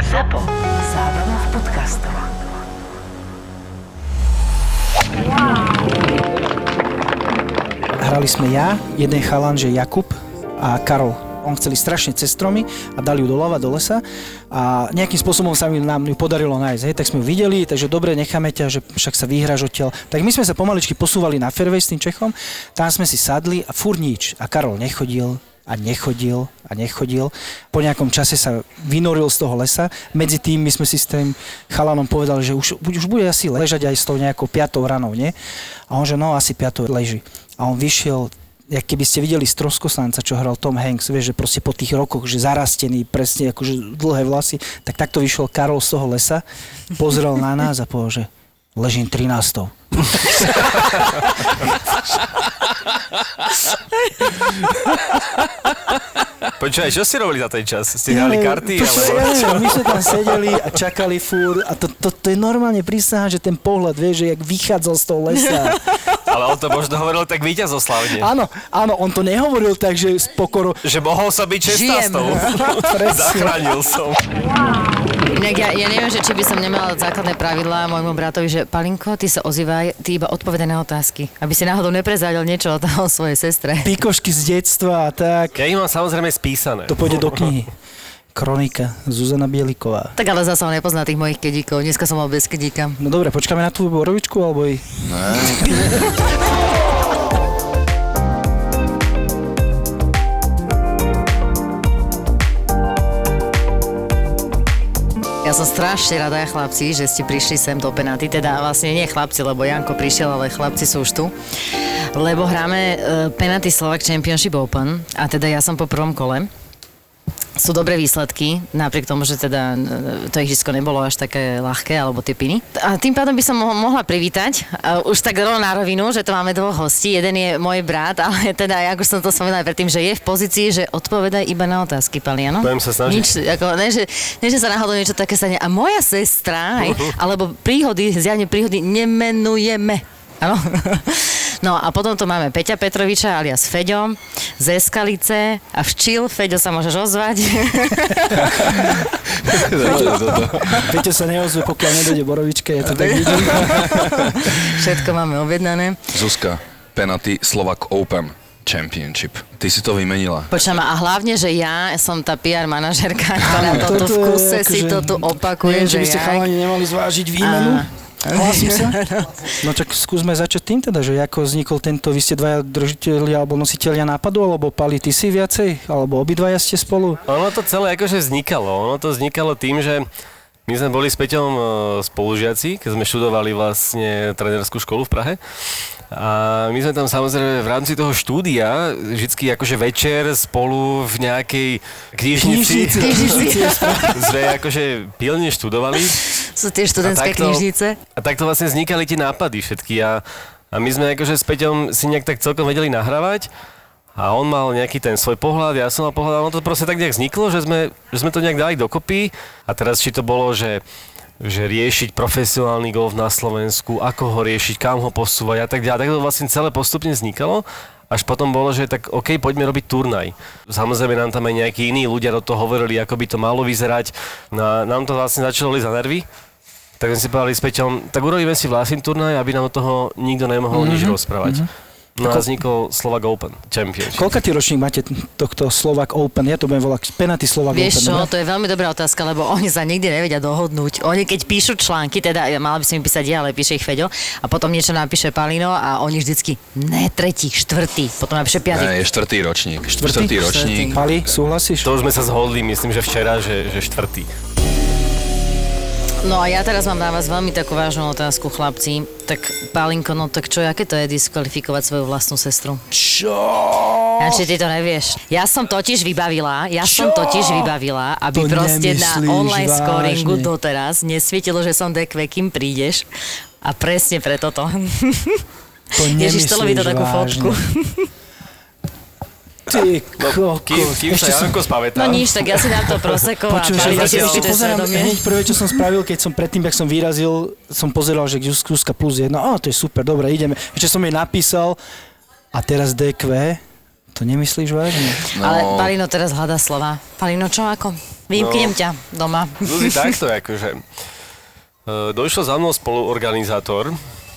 ZAPO. Zábrná v podcastov. Hrali sme ja, jeden chalan, že Jakub a Karol. On chceli strašne cez stromy a dali ju doľava do lesa a nejakým spôsobom sa mi nám ju podarilo nájsť. Hej, tak sme ju videli, takže dobre, necháme ťa, že však sa vyhráš odtiaľ. Tak my sme sa pomaličky posúvali na fairway s tým Čechom, tam sme si sadli a fur nič. A Karol nechodil, a nechodil a nechodil. Po nejakom čase sa vynoril z toho lesa. Medzi tým my sme si s tým chalanom povedali, že už, už bude asi ležať aj s tou nejakou piatou ranou, nie? A on že no asi piatou leží. A on vyšiel jak keby ste videli Stroskosanca, čo hral Tom Hanks, vieš, že proste po tých rokoch, že zarastený, presne akože dlhé vlasy, tak takto vyšiel Karol z toho lesa, pozrel na nás a povedal, že ležím 13. Počúvaj, čo ste robili za ten čas? Ste hrali karty? to, Alebo... ja neviem, my sme tam sedeli a čakali fúr a to, to, to je normálne prísaha, že ten pohľad, vieš, že jak vychádzal z toho lesa. Ale on to možno hovoril tak víťazoslavne. Áno, áno, on to nehovoril tak, že s pokorou. Že mohol som byť 16. Presne. Zachránil som. Inak ja, ja neviem, že či by som nemala základné pravidlá môjmu bratovi, že Palinko, ty sa ozývaj, ty iba odpovedaj na otázky. Aby si náhodou neprezradil niečo o, o svojej sestre. Pikošky z detstva a tak. Ja ich mám samozrejme spísané. To pôjde do knihy. Kronika, Zuzana Bieliková. Tak ale zase on nepozná tých mojich kedíkov. Dneska som mal bez kedíka. No dobre, počkáme na tú borovičku, alebo i... Ja som strašne rada, chlapci, že ste prišli sem do Penaty. Teda vlastne nie chlapci, lebo Janko prišiel, ale chlapci sú už tu. Lebo hráme uh, Penaty Slovak Championship Open a teda ja som po prvom kole. Sú dobré výsledky, napriek tomu, že teda to ihrisko nebolo až také ľahké, alebo tie piny. A tým pádom by som mo- mohla privítať, uh, už tak rovno na rovinu, že tu máme dvoch hostí. Jeden je môj brat, ale teda, ja už som to spomínala predtým, že je v pozícii, že odpovedaj iba na otázky, Paliano. Budem sa snažiť. Nič, ako, ne, že, ne, že sa náhodou niečo také stane. A moja sestra, hej, alebo príhody, zjavne príhody nemenujeme. Áno. No a potom tu máme Peťa Petroviča alias Feďo z Eskalice a včil, Feďo sa môžeš ozvať. Peťo sa neozve, pokiaľ nedojde borovička, je to tak vidím. Všetko máme objednané. Zuzka, penalty Slovak Open Championship. Ty si to vymenila. Počujem, a hlavne, že ja som tá PR manažerka, ktorá Áno, to tu v toto je kuse si akože- to tu opakuje, Neviem, že by ste chalani nemali zvážiť výmenu. Hlasím sa. No tak skúsme začať tým teda, že ako vznikol tento, vy ste dvaja držiteľia alebo nositeľia nápadu, alebo Pali, ty si viacej, alebo obidvaja ste spolu? Ono to celé akože vznikalo. Ono to vznikalo tým, že my sme boli s Peťom e, spolužiaci, keď sme študovali vlastne trénerskú školu v Prahe. A my sme tam samozrejme v rámci toho štúdia vždycky akože večer spolu v nejakej knižnici, sme akože pilne študovali. Sú tie študentské knižnice. A takto vlastne vznikali tie nápady všetky a, a my sme akože s Peťom si nejak tak celkom vedeli nahrávať a on mal nejaký ten svoj pohľad, ja som mal pohľad a ono to proste tak nejak vzniklo, že sme, že sme to nejak dali dokopy a teraz či to bolo, že že riešiť profesionálny golf na Slovensku, ako ho riešiť, kam ho posúvať a tak ďalej. Tak to vlastne celé postupne vznikalo. Až potom bolo, že tak OK, poďme robiť turnaj. Samozrejme nám tam aj nejakí iní ľudia do toho hovorili, ako by to malo vyzerať. A nám to vlastne začalo za nervy. Tak sme si povedali s Peťom, tak urobíme si vlastný turnaj, aby nám do toho nikto nemohol mm-hmm. nič rozprávať. Mm-hmm. No a vznikol Slovak Open Championship. Koľka ty ročník máte tohto Slovak Open? Ja to budem volať penalty Slovak Vieš Open. čo, dobre? to je veľmi dobrá otázka, lebo oni sa nikdy nevedia dohodnúť. Oni keď píšu články, teda ja mala by som im písať ja, ale píše ich Feďo, a potom niečo napíše Palino a oni vždycky, ne, tretí, štvrtý, potom napíše piatý. Ne, je štvrtý ročník. Štvrtý, ročník. Pali, súhlasíš? To už sme sa zhodli, myslím, že včera, že, že štvrtý. No a ja teraz mám na vás veľmi takú vážnu otázku, chlapci. Tak Palinko, no tak čo, aké to je diskvalifikovať svoju vlastnú sestru? Čo? Ja, či ty to nevieš. Ja som totiž vybavila, ja som Čo? totiž vybavila, aby To proste na online scoringu doteraz nesvietilo, že som dekve, kým prídeš. A presne preto to. To Ježiš, to takú vážne. fotku. Ty No, kým, kým sa Janko spamätá. No nič, tak ja si dám to proseko a Počuj, že Palino si zatiaľ- ešte pozerám, hneď prvé, čo som spravil, keď som predtým, jak som vyrazil, som pozeral, že Skúska plus jedna, á, to je super, dobre, ideme. Ešte som jej napísal, a teraz DQ, to nemyslíš vážne? Ale Palino teraz hľadá slova. Palino, čo ako? Vymknem ťa doma. Zuzi, takto akože. Došiel za mnou spoluorganizátor,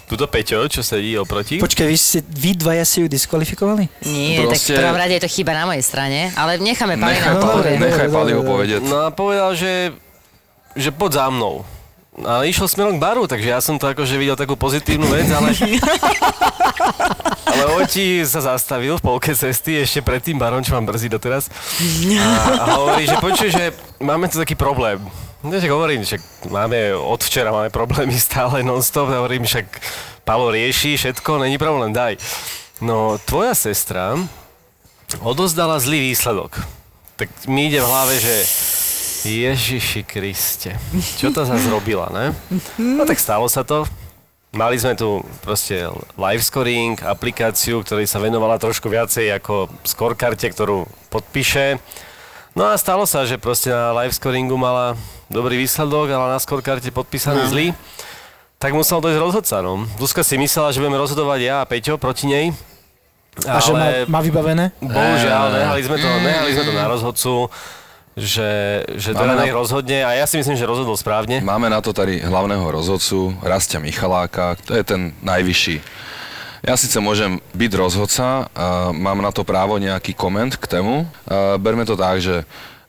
tuto Peťo, čo sedí oproti. Počkaj, vy, si, vy dvaja si ju diskvalifikovali? Nie, tak Proste- v prvom rade je to chyba na mojej strane, ale necháme Palina Nechaj, No, Pali, nechaj Paliho dobre. povedať. No a povedal, že, že poď za mnou. A išiel smerom k baru, takže ja som to akože videl takú pozitívnu vec, ale... ale Oti sa zastavil v polke cesty, ešte pred tým barom, čo mám brzí doteraz. A, a hovorí, že počuj, že máme tu taký problém. No, však hovorím, že máme od včera máme problémy stále non-stop, hovorím, však Palo rieši všetko, není problém, daj. No, tvoja sestra odozdala zlý výsledok. Tak mi ide v hlave, že Ježiši Kriste, čo to zase robila, ne? No tak stalo sa to. Mali sme tu proste live scoring, aplikáciu, ktorej sa venovala trošku viacej ako scorekarte, ktorú podpíše. No a stalo sa, že proste na live scoringu mala dobrý výsledok, ale na scorekarte podpísaný zlý. Tak musel dojsť rozhodca, no. Zuzka si myslela, že budeme rozhodovať ja a Peťo proti nej. A že má, má vybavené? Bohužiaľ, nehali sme to, nehali sme to na rozhodcu, že, že teda Máme na- nech rozhodne a ja si myslím, že rozhodol správne. Máme na to tady hlavného rozhodcu, Rastia Michaláka, to je ten najvyšší. Ja síce môžem byť rozhodca, mám na to právo nejaký koment k tému. Berme to tak, že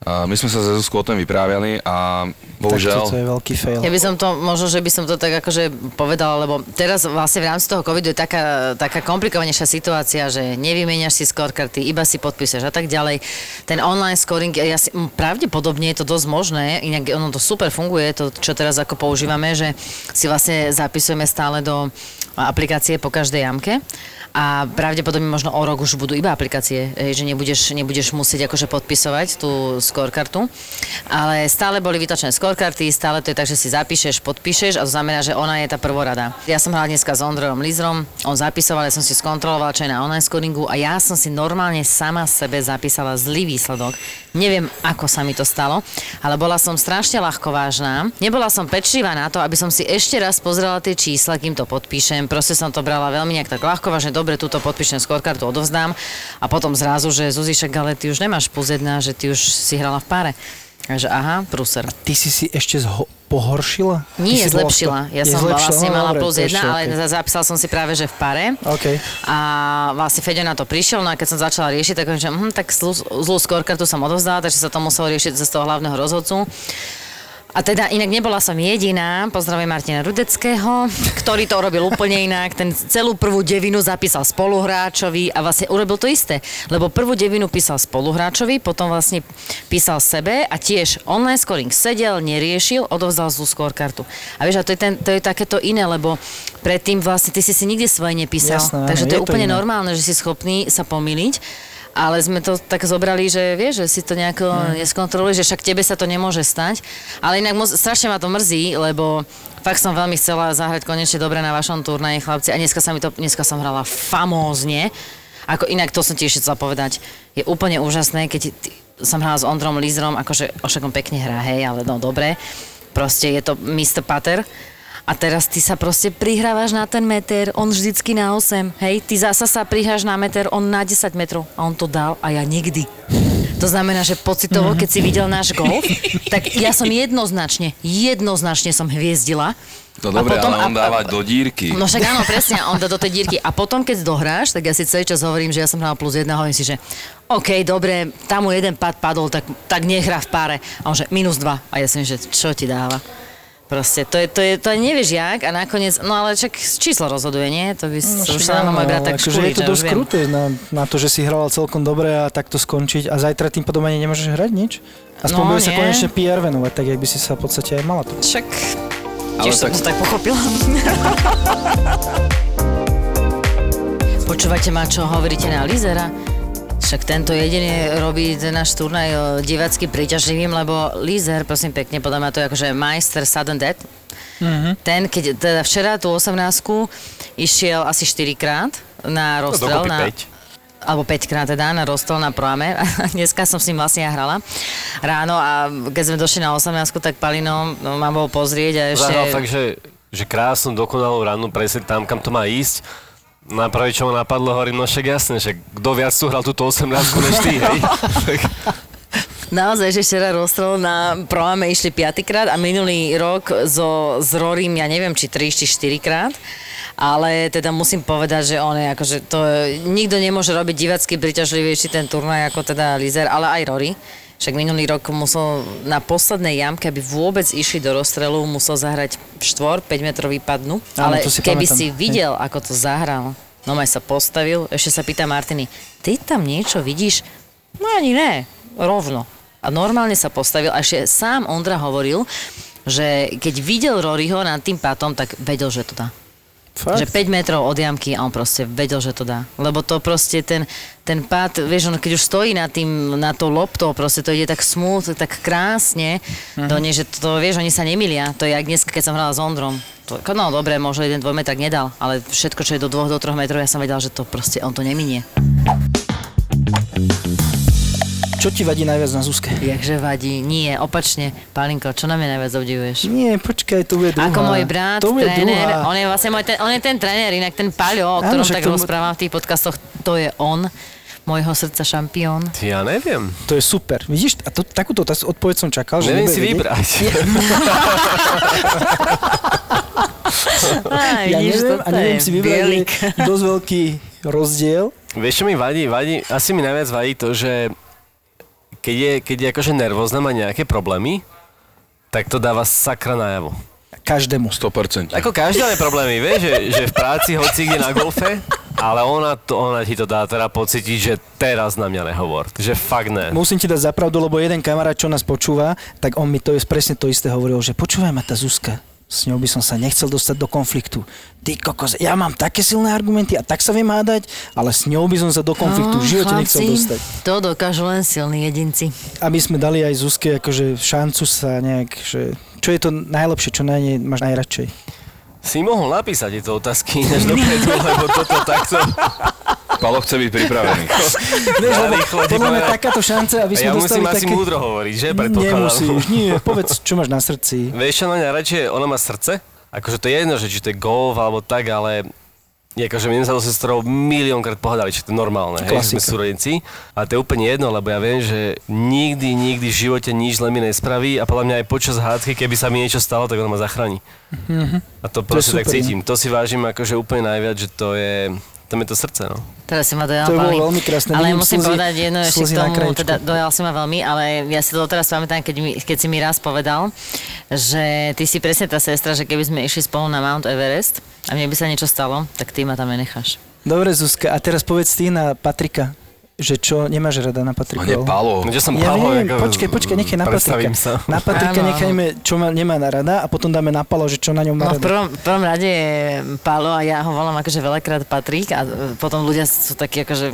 my sme sa ze Zuzkou o tom vypráviali a Tak bohužiaľ... toto je veľký fail. Ja by som to, možno, že by som to tak akože povedala, lebo teraz vlastne v rámci toho covidu je taká, taká komplikovanejšia situácia, že nevymeniaš si scorekarty, iba si podpíšeš a tak ďalej. Ten online scoring, ja si, pravdepodobne je to dosť možné, inak ono to super funguje, to čo teraz ako používame, že si vlastne zapisujeme stále do aplikácie po každej jamke a pravdepodobne možno o rok už budú iba aplikácie, že nebudeš, nebudeš musieť akože podpisovať tú scorekartu, ale stále boli vytočené scorekarty, stále to je tak, že si zapíšeš, podpíšeš a to znamená, že ona je tá prvorada. Ja som hrala dneska s Ondrejom Lizrom, on zapisoval, ja som si skontrolovala, čo je na online scoringu a ja som si normálne sama sebe zapísala zlý výsledok. Neviem, ako sa mi to stalo, ale bola som strašne ľahkovážna. Nebola som pečlivá na to, aby som si ešte raz pozrela tie čísla, kým to podpíšem. Proste som to brala veľmi nejak tak ľahkovážne, dobre, túto podpíšem scorekartu, odovzdám a potom zrazu, že Zuzišek, ale ty už nemáš plus jedna, že ty už si hrala v páre. Takže aha, prúser. Ty si si ešte zho- pohoršila? Nie, zlepšila. Ja som zlepšila? vlastne No, mala dobre, plus jedna, ale okej. zapísal som si práve, že v pare. OK. A vlastne Feďo na to prišiel, no a keď som začala riešiť, tak hovorím, že hm, tak zlú, zlú skorkartu som odovzdala, takže sa to muselo riešiť cez toho hlavného rozhodcu. A teda inak nebola som jediná, pozdravujem Martina Rudeckého, ktorý to urobil úplne inak. Ten celú prvú devinu zapísal spoluhráčovi a vlastne urobil to isté. Lebo prvú devinu písal spoluhráčovi, potom vlastne písal sebe a tiež online scoring sedel, neriešil, odovzdal zlú scorekartu. A vieš, a to je, ten, to je takéto iné, lebo predtým vlastne ty si si nikdy svoje nepísal. Jasné, takže to je je, to úplne iné. normálne, že si schopný sa pomýliť. Ale sme to tak zobrali, že vieš, že si to nejako Mm. neskontroluješ, že však tebe sa to nemôže stať. Ale inak moc, strašne ma to mrzí, lebo fakt som veľmi chcela zahrať konečne dobre na vašom turnaji, chlapci. A dneska, sa mi to, dneska som hrala famózne. Ako inak to som tiež chcela povedať. Je úplne úžasné, keď ty, som hrala s Ondrom Lízrom, akože ošakom pekne hrá, hej, ale no dobre. Proste je to Mr. Pater. A teraz ty sa proste prihrávaš na ten meter, on vždycky na 8, hej? Ty zasa sa prihráš na meter, on na 10 metrov. A on to dal a ja nikdy. To znamená, že pocitovo, keď si videl náš golf, tak ja som jednoznačne, jednoznačne som hviezdila. To A dobre, potom- ale on dáva do dírky. No však áno, presne, on dá do tej dírky. A potom, keď dohráš, tak ja si celý čas hovorím, že ja som hrala plus jedna, hovorím si, že OK, dobre, tam mu jeden pad padol, tak, tak nehrá v páre. A on že minus dva. A ja som, že čo ti dáva? Proste, to je, to je, to nevieš jak a nakoniec, no ale čak číslo rozhoduje, nie? To by no, už sa nám brat tak akože je to dosť kruté na, na to, že si hral celkom dobre a takto skončiť a zajtra tým potom ani nemôžeš hrať nič. Aspoň No, bude sa konečne PR venovať, tak jak by si sa v podstate aj mala to. Však, Ale tiež som tak- to tak pochopila. Počúvate ma, čo hovoríte na Lizera? Však tento jediný robí ten náš turnaj o, divácky príťažlivým, lebo Lizer, prosím pekne, podľa mňa to je akože majster sudden death. Mm-hmm. Ten, keď teda včera tú 18 išiel asi 4 krát na rozstrel. dokopy na, päť. alebo 5 krát teda na rozstrel na Proame. Dneska som s ním vlastne ja hrala ráno a keď sme došli na 18 tak Palino no, ma bol pozrieť a ešte... Zahral fakt, že, že krásnu, dokonalú ranu, presne tam, kam to má ísť. Na prvé, čo ma napadlo, hovorím, no však jasne, že kto viac tu hral túto 18 než ty, hej? Naozaj, že včera rozstrel na Proame išli piatýkrát a minulý rok so, s Rorym, ja neviem, či 3 či 4 krát. Ale teda musím povedať, že on je akože to, nikto nemôže robiť divacky priťažlivejší ten turnaj ako teda Lizer, ale aj Rory. Však minulý rok musel na poslednej jamke, aby vôbec išli do rozstrelu, musel zahrať štvor, 5 metrový padnu. Áno, Ale to si keby pamätám. si videl, ako to zahral, no sa postavil, ešte sa pýta Martiny, ty tam niečo vidíš? No ani ne, rovno. A normálne sa postavil a ešte sám Ondra hovoril, že keď videl Roryho nad tým pátom, tak vedel, že to dá. Fakt? Že 5 metrov od jamky a on proste vedel, že to dá. Lebo to proste ten, ten pád, vieš, on keď už stojí na, tým, na tou loptou, proste to ide tak smooth, tak krásne Mhm. do nej, že to, vieš, oni sa nemilia. To je jak dnes, keď som hrala s Ondrom. To, no dobre, možno jeden dvojmetrak nedal, ale všetko, čo je do dvoch, do troch metrov, ja som vedel, že to proste, on to neminie. Čo ti vadí najviac na Zuzke? Jakže vadí? Nie, opačne. Pálinko, čo na mňa najviac obdivuješ? Nie, počkaj, to bude druhá. Ako môj brat, to tréner, druhá. on je vlastne môj, ten, on je ten tréner, inak ten Paľo, o Áno, ktorom však tak to- rozprávam v tých podcastoch, to je on, môjho srdca šampión. Ja neviem. To je super. Vidíš, a to, takúto otázku- odpoveď som čakal, že Neviem si vedieť. vybrať. Aj, Ja vidíš, neviem, a neviem je si vybrať, bielik. je dosť veľký rozdiel. Vieš, čo mi vadí? vadí? Asi mi najviac vadí to, že keď je, keď je akože nervózna, má nejaké problémy, tak to dáva sakra najavo. Každému. 100%. Ako každý máme problémy, vieš, že, že v práci, hoci kde na golfe, ale ona, to, ona ti to dá teda pocítiť, že teraz na mňa nehovor. Že fakt ne. Musím ti dať zapravdu, lebo jeden kamarát, čo nás počúva, tak on mi to je presne to isté hovoril, že počúvaj ma tá Zuzka, s ňou by som sa nechcel dostať do konfliktu. Ty kokos, ja mám také silné argumenty a tak sa viem hádať, ale s ňou by som sa do konfliktu v živote nechcel chlapci, dostať. To dokážu len silní jedinci. Aby sme dali aj Zuzke akože šancu sa nejak, že čo je to najlepšie, čo na nej máš najradšej. Si mohol napísať tieto otázky než dopredu, lebo toto takto... Palo chce byť pripravený. Vieš, lebo podľa mňa takáto šanca, aby sme ja dostali musím asi múdro hovoriť, že? Nemusíš, nie, povedz, čo máš na srdci. Vieš čo na mňa radšej, ona má srdce? Akože to je jedno, že či to je golf alebo tak, ale akože my sme sa so sestrou miliónkrát pohľadali, či to je normálne, hej, že sme súrodenci. A to je úplne jedno, lebo ja viem, že nikdy, nikdy v živote nič zle mi nespraví a podľa mňa aj počas hádky, keby sa mi niečo stalo, tak ona ma zachráni. A to proste tak super, cítim. To si vážim akože úplne najviac, že to je, tam je to srdce, no. Teraz si ma dojal, To bolo Pali. veľmi krásne, Ale vidím musím slzy- povedať jedno ešte k tomu, teda dojal si ma veľmi, ale ja si to teraz pamätám, keď, mi, keď si mi raz povedal, že ty si presne tá sestra, že keby sme išli spolu na Mount Everest a mne by sa niečo stalo, tak ty ma tam nenecháš. Dobre, Zuzka, a teraz povedz ty na Patrika, že čo nemáš rada na nie Palo. No, čo som Ja Palo, viem, počkaj, počkaj, nechaj na Patrika. Sa. Na Patrika nechajme, čo ma, nemá na rada a potom dáme na Palo, že čo na ňom má No v rada. prvom, v prvom rade je Pálo a ja ho volám akože veľakrát Patrik a potom ľudia sú takí akože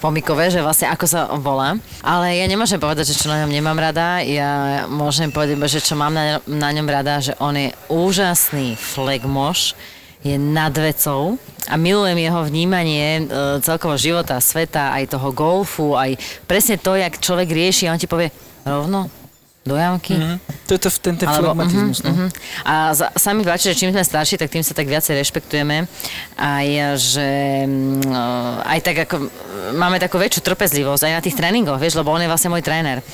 pomikové, že vlastne ako sa on volá. Ale ja nemôžem povedať, že čo na ňom nemám rada, ja môžem povedať, že čo mám na, na ňom rada, že on je úžasný flegmoš, je nad vecou. A milujem jeho vnímanie e, celkovo života, sveta, aj toho golfu, aj presne to, jak človek rieši, on ti povie rovno, do jamky, Mhm. To je to, ten, ten alebo, flegmatizmus. mhm, no. mhm. A za, sa mi páči, že čím sme starší, tak tým sa tak viacej rešpektujeme. Aj, že mm, eh, aj tak ako mm, máme takú väčšiu trpezlivosť aj na tých tréningoch, vieš, lebo on je vlastne môj tréner.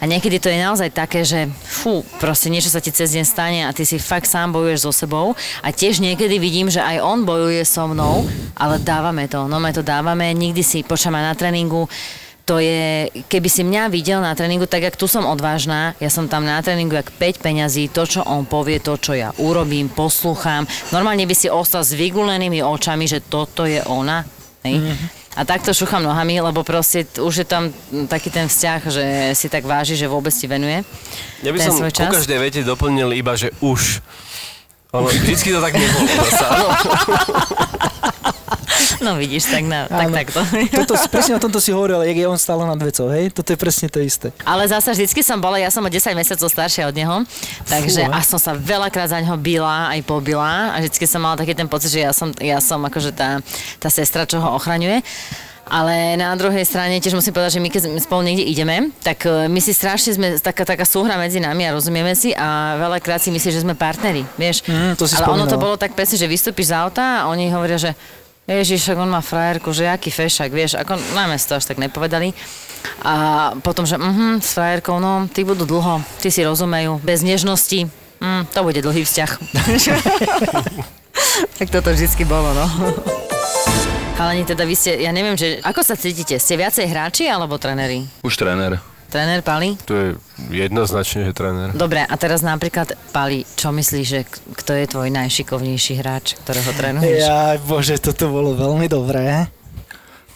A niekedy to je naozaj také, že fú, proste niečo sa ti cez deň stane a ty si fakt sám bojuješ so sebou. A tiež niekedy vidím, že aj on bojuje so mnou, ale dávame to, no my to dávame, nikdy si počama na tréningu, to je, keby si mňa videl na tréningu, tak jak tu som odvážna, ja som tam na tréningu jak 5 peňazí, to, čo on povie, to, čo ja urobím, poslúcham. Normálne by si ostal s vygulenými očami, že toto je ona. Hej? A takto šúcham nohami, lebo proste už je tam taký ten vzťah, že si tak váži, že vôbec ti venuje. Ja by som svoj ku čas. každej vete doplnil iba, že už. Ono, vždycky to tak nebolo. No vidíš, tak, na, tak takto. Toto, presne o tomto si hovoril, jak je on stále nad vecou, hej? Toto je presne to isté. Ale zase vždycky som bola, ja som o 10 mesiacov staršia od neho, takže Fúha. a som sa veľakrát za neho bila, aj pobila a vždycky som mala taký ten pocit, že ja som, ja som akože tá, tá sestra, čo ho ochraňuje. Ale na druhej strane tiež musím povedať, že my keď spolu niekde ideme, tak e, my si strašne sme, taká, taká súhra medzi nami a rozumieme si a veľakrát si myslí, že sme partneri, vieš. Mm, to si Ale ono to spomínala. bolo tak presne, že vystúpiš z auta a oni hovoria, že Ježiš, však on má frajerku, že aký fešak, vieš, ako nám to až tak nepovedali. A potom, že mhm, s frajerkou, no, ty budú dlho, ty si rozumejú, bez nežnosti, mm, to bude dlhý vzťah. tak toto vždycky bolo, no. Chalani, teda vy ste, ja neviem, že ako sa cítite? Ste viacej hráči alebo tréneri? Už tréner. Tréner Pali? To je jednoznačne, že tréner. Dobre, a teraz napríklad, Pali, čo myslíš, že kto je tvoj najšikovnejší hráč, ktorého trénuješ? Ja, bože, toto bolo veľmi dobré.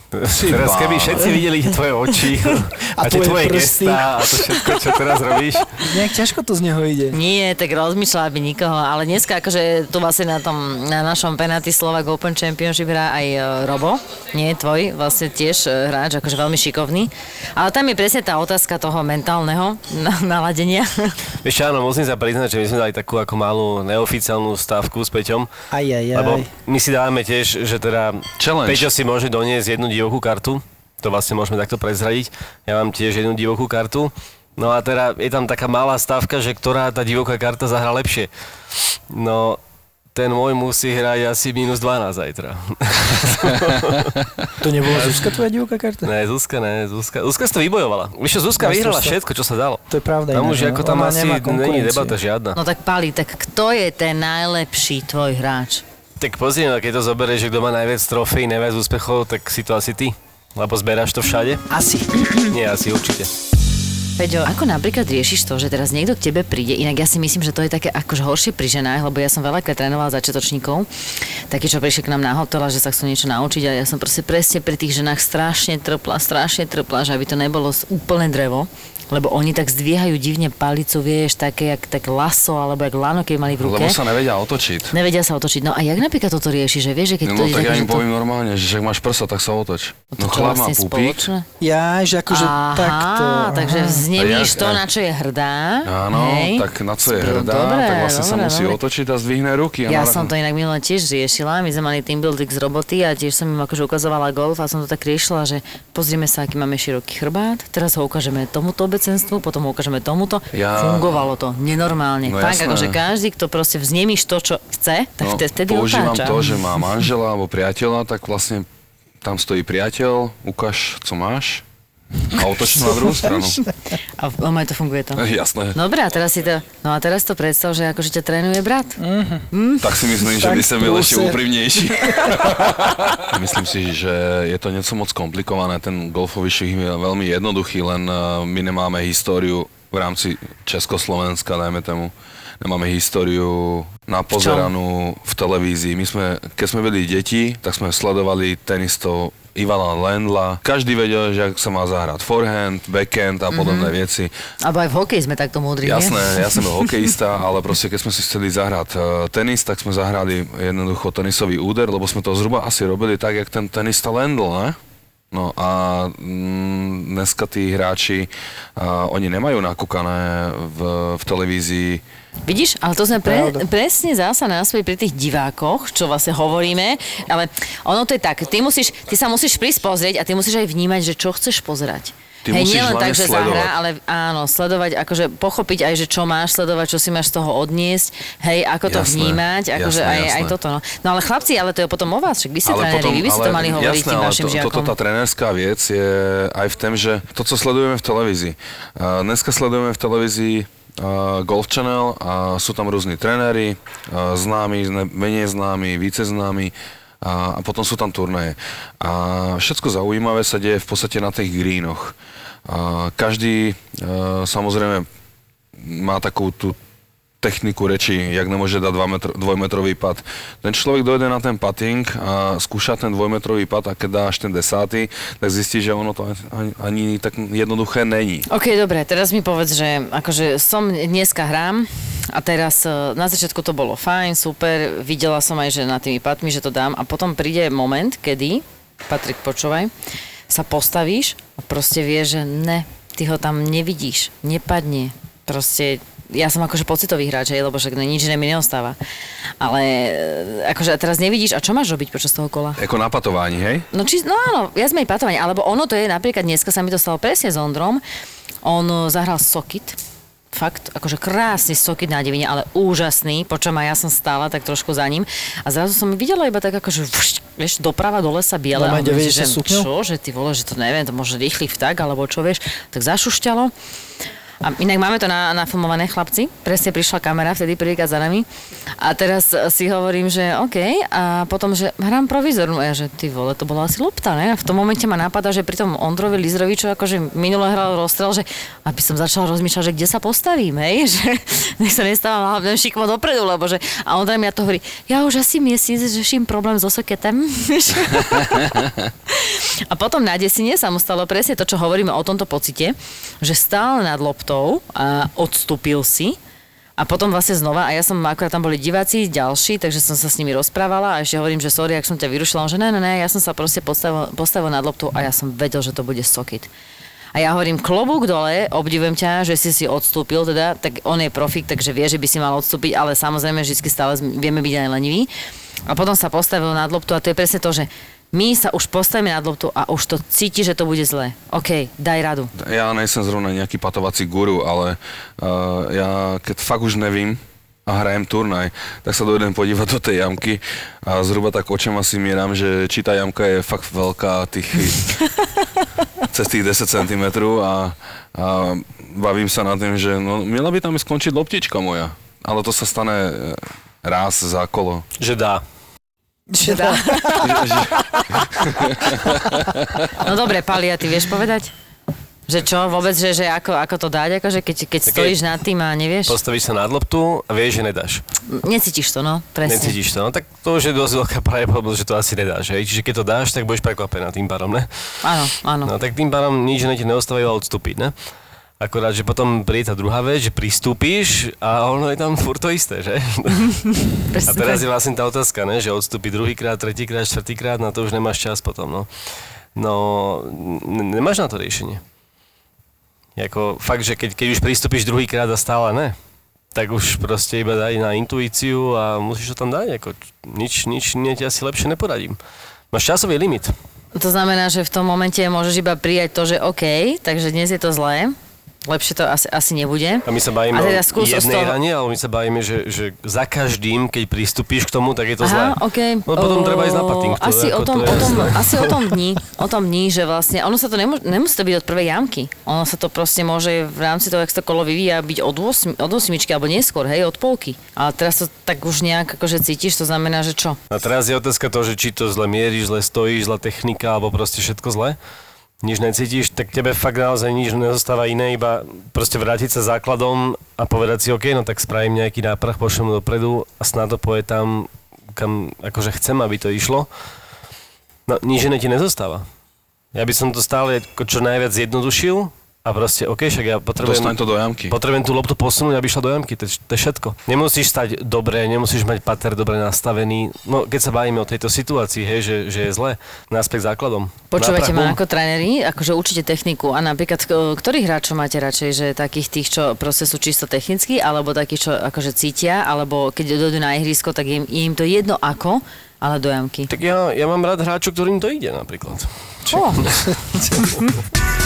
Teraz keby všetci videli tvoje oči a, A tie tvoje tvoje prsty. gestá a to všetko, čo teraz robíš. Nejak ťažko to z neho ide. Nie, tak rozmýšľa by nikoho, ale dneska akože tu vlastne na tom, na našom penalty Slovak Open Championship hrá aj e, Robo, nie tvoj, vlastne tiež e, hráč, akože veľmi šikovný. Ale tam je presne tá otázka toho mentálneho na- naladenia. Ešte áno, musím sa priznať, že my sme dali takú ako malú neoficiálnu stávku s Peťom. Aj, aj, aj. Lebo my si dávame tiež, že teda Challenge. Peťo si môže doniesť jednu divokú kartu. To vlastne môžeme takto prezradiť. Ja mám tiež jednu divokú kartu. No a teda je tam taká malá stavka, že ktorá tá divoká karta zahrá lepšie. No, ten môj musí hrať asi minus 12 zajtra. To nebola Zuzka tvoja divoká karta? ne, Zuzka, ne, Zuzka. Zuzka si to vybojovala. Víš Zuzka vyhrala všetko, čo sa dalo. To je pravda. Tam už no. ako tam Ona asi není debata žiadna. No tak Pali, tak kto je ten najlepší tvoj hráč? Tak pozri, no, keď to zoberieš, že kto má najviac trofej, najviac úspechov, tak si to asi ty. Lebo zberáš to všade? Asi. Nie, asi určite. Peťo, ako napríklad riešiš to, že teraz niekto k tebe príde, inak ja si myslím, že to je také akože horšie pri ženách, lebo ja som veľakrát trénovala začiatočníkov, takí, čo prišli k nám na hotel a že sa chcú niečo naučiť a ja som proste presne pri tých ženách strašne trpla, strašne trpla, že aby to nebolo úplne drevo, lebo oni tak zdvíhajú divne palicu, vieš, také jak tak laso, alebo jak lano, keď mali v ruke. Lebo sa nevedia otočiť. Nevedia sa otočiť. No a jak napríklad toto rieši, že vieš, že keď to No je tak ja im to... poviem normálne, že však máš prsa, tak sa otoč. to No čo chlap má vlastne pupík. spoločné? Ja, že akože Aha, takto. takže jak- to, a- na čo je hrdá. Áno, hej? tak na co je Dobre, hrdá, tak vlastne sa dobre, musí dobre. otočiť a zdvihne ruky. Ja som to inak minule tiež riešila, my sme mali team building z roboty a tiež som im akože ukazovala golf a som to tak riešila, že pozrieme sa, aký máme široký chrbát, teraz ho ukážeme tomuto obecenstvu, potom ho ukážeme tomuto. Ja- Fungovalo to, nenormálne. No jasné. akože každý, kto proste vznemíš to, čo chce, tak No, vtedy používam otáča. to, že má manžela alebo priateľa, tak vlastne tam stojí priateľ, ukáž, co máš a otoč to na druhú stranu. A v to funguje to. Jasné. Dobre, a teraz si to, no a teraz to predstav, že akože ťa trénuje brat. Tak si myslím, že by som byl ešte úprimnejší. myslím si, že je to něco moc komplikované. Ten golfový ših je veľmi jednoduchý, len eh, my nemáme históriu v rámci Československa, dajme tomu. Nemáme históriu napozeranú v televízii. My sme, keď sme byli deti, tak sme sledovali tenistov Ivana Lendla. Každý vedel, že ak sa má zahrať forehand, backhand a podobné mm-hmm. veci. Alebo aj v hokeji sme takto múdri, nie? Jasné, ja som bol hokejista, ale proste keď sme si chceli zahrať eh, tenis, tak sme zahrali jednoducho tenisový úder, lebo sme to zhruba asi robili tak, jak ten tenista Lendl, ne? No a mm, dneska tí hráči, uh, oni nemajú nakúkané v, v televízii Vidíš, ale to sme pre, Pravda. presne zasa naspäť pri tých divákoch, čo vlastne hovoríme, ale ono to je tak, ty, musíš, ty sa musíš prísť pozrieť a ty musíš aj vnímať, že čo chceš pozerať. Ty Hej, musíš nielen tak, že sledovať. zahrá, ale áno, sledovať, akože pochopiť aj, že čo máš sledovať, čo si máš z toho odniesť, hej, ako to Jasné, vnímať, akože jasné, aj, aj jasné. toto, no. No ale chlapci, ale to je potom o vás, však vy ste tréneri, vy by ste to mali hovoriť jasné, tým ale vašim to, žiakom. Toto tá trenerská vec je aj v tom, že to, co sledujeme v televízii. Uh, dneska sledujeme v televízii Golf Channel a sú tam rôzni tréneri, uh, známi, menej známi, více známi a, a potom sú tam turnaje. A všetko zaujímavé sa deje v podstate na tých greenoch. A každý uh, samozrejme má takú tú techniku reči, jak nemôže dať dvojmetr, dvojmetrový pad. Ten človek dojde na ten putting a skúša ten dvojmetrový pad a keď dá až ten desátý, tak zistí, že ono to ani, ani tak jednoduché není. OK, dobre, teraz mi povedz, že akože som dneska hrám a teraz e, na začiatku to bolo fajn, super, videla som aj, že na tými patmi, že to dám a potom príde moment, kedy, Patrik, počúvaj, sa postavíš a proste vieš, že ne, ty ho tam nevidíš, nepadne, proste ja som akože pocitový hráč, hej, lebo však nič iné mi neostáva. Ale e, akože a teraz nevidíš, a čo máš robiť počas toho kola? Ako na patovaní, hej? No, či, no áno, viac menej patovanie, alebo ono to je napríklad dneska sa mi to stalo presne s Ondrom. On eh, zahral Sokit fakt akože krásny sokit na divine, ale úžasný, počom aj ja som stála tak trošku za ním a zrazu som videla iba tak akože vš, vieš, doprava do lesa biele. Normálne a hovorím 90 si, že čo, že ty vole, že to neviem, to môže rýchly vták, alebo čo vieš, tak zašušťalo. A inak máme to na, nafilmované chlapci. Presne prišla kamera vtedy prvýkrát za nami. A teraz si hovorím, že OK. A potom, že hrám provizornú. A ja, že ty vole, to bola asi lopta, ne? A v tom momente ma napadá, že pri tom Ondrovi Lizroviču, akože minule hral rozstrel, že aby som začala rozmýšľať, že kde sa postavím, hej? Že nech sa nestávam hlavne šikmo dopredu, lebo že... A Ondra mi na to hovorí, ja už asi mesiac řeším problém so soketem. A potom na desine sa mu stalo presne to, čo hovoríme o tomto pocite, že stál nad loptou a odstúpil si a potom vlastne znova, a ja som, akorát tam boli diváci ďalší, takže som sa s nimi rozprávala a ešte hovorím, že sorry, ak som ťa vyrušila, že ne, ne, ne, ja som sa proste postavil, postavil nad loptou a ja som vedel, že to bude sokit. A ja hovorím, klobúk dole, obdivujem ťa, že si si odstúpil, teda, tak on je profik, takže vie, že by si mal odstúpiť, ale samozrejme, vždy stále vieme byť aj leniví. A potom sa postavil nad loptu a to je presne to, že my sa už postavíme nad loptu a už to cíti, že to bude zlé. OK, daj radu. Ja nejsem zrovna nejaký patovací guru, ale uh, ja keď fakt už nevím a hrajem turnaj, tak sa dojdem podívať do tej jamky a zhruba tak očima si mieram, že či tá jamka je fakt veľká, tých, cez tých 10 cm a, a bavím sa nad tým, že no, mala by tam skončiť loptička moja. Ale to sa stane e, raz za kolo. Že dá. Teda. No dobre, Pali, a ty vieš povedať? Že čo, vôbec, že, že ako, ako to dať, akože keď, keď stojíš nad tým a nevieš? Postavíš sa nad loptu a vieš, že nedáš. Necítiš to, no, presne. Necítiš to, no tak to už je dosť veľká pravdepodobnosť, že to asi nedáš. Hej? Čiže keď to dáš, tak budeš prekvapená tým pádom, ne? Áno, áno. No tak tým pádom nič ne ti neostávajú a odstúpiť, ne? Akorát, že potom príde tá druhá vec, že pristúpíš a ono je tam furt to isté, že? A teraz je vlastne tá otázka, ne? že odstúpi druhýkrát, tretíkrát, štvrtýkrát, na to už nemáš čas potom. No, no nemáš na to riešenie. Jako, fakt, že keď, keď už pristúpiš druhýkrát a stále ne, tak už proste iba daj na intuíciu a musíš to tam dať. Ako, nič, nič nie ti asi lepšie neporadím. Máš časový limit. To znamená, že v tom momente môžeš iba prijať to, že OK, takže dnes je to zlé, lepšie to asi, asi nebude. A my sa bavíme A teda o jednej toho- rane, ale my sa bavíme, že, že za každým, keď pristúpíš k tomu, tak je to zlé. Aha, OK. No potom O, treba ísť na pating. To, asi, o tom, to o tom, asi o tom dní, o tom dní, že vlastne, ono sa to nemôže, nemusí to byť od prvej jamky. Ono sa to proste môže v rámci toho, jak sa to kolo vyvíja, byť od, 8, od 8 alebo neskôr, hej, od polky. Ale teraz to tak už nejak akože cítiš, to znamená, že čo? A teraz je otázka to, že či to zle mieríš, zle stojíš, zle technika, alebo proste všetko zle. Nič necítiš, tak tebe fakt naozaj nič nezostáva iné, iba proste vrátiť sa základom a povedať si, OK, no tak spravím nejaký náprach, pošlem dopredu a snad to poje tam, kam akože chcem, aby to išlo. No nič iné ti nezostáva. Ja by som to stále čo najviac zjednodušil a proste, OK, však ja potrebujem... Dostaň to do jamky. Potrebujem tú loptu posunúť, aby šla do jamky, to, je- to je všetko. Nemusíš stať dobre, nemusíš mať pater dobre nastavený. No, keď sa bavíme o tejto situácii, hej, že, že je zle, naspäť základom. Počúvate ma ako tréneri, akože určite techniku a napríklad ktorých hráčov máte radšej, že takých tých, čo proste sú čisto technicky, alebo takých, čo akože cítia, alebo keď dojdú na ihrisko, tak je im, je im to jedno ako, ale do jamky. Tak ja, ja mám rád hráčov, ktorým to ide napríklad. Oh,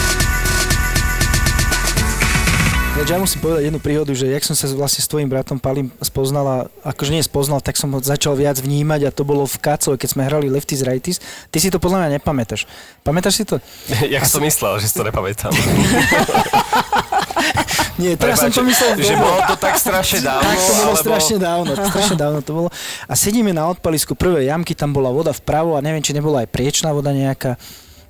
Ináč ja musím povedať jednu príhodu, že jak som sa vlastne s tvojim bratom Palim spoznala, akože nie spoznal, tak som ho začal viac vnímať a to bolo v Kacove, keď sme hrali Lefties Righties. Ty si to podľa mňa nepamätáš. Pamätáš si to? Jak som myslel, že si to nepamätám. Nie, teraz som Prepáč, to myslel že bolo to tak strašne dávno, Tak to bolo alebo... strašne dávno, strašne dávno to bolo. A sedíme na odpalisku prvej jamky, tam bola voda vpravo a neviem, či nebola aj priečná voda nejaká.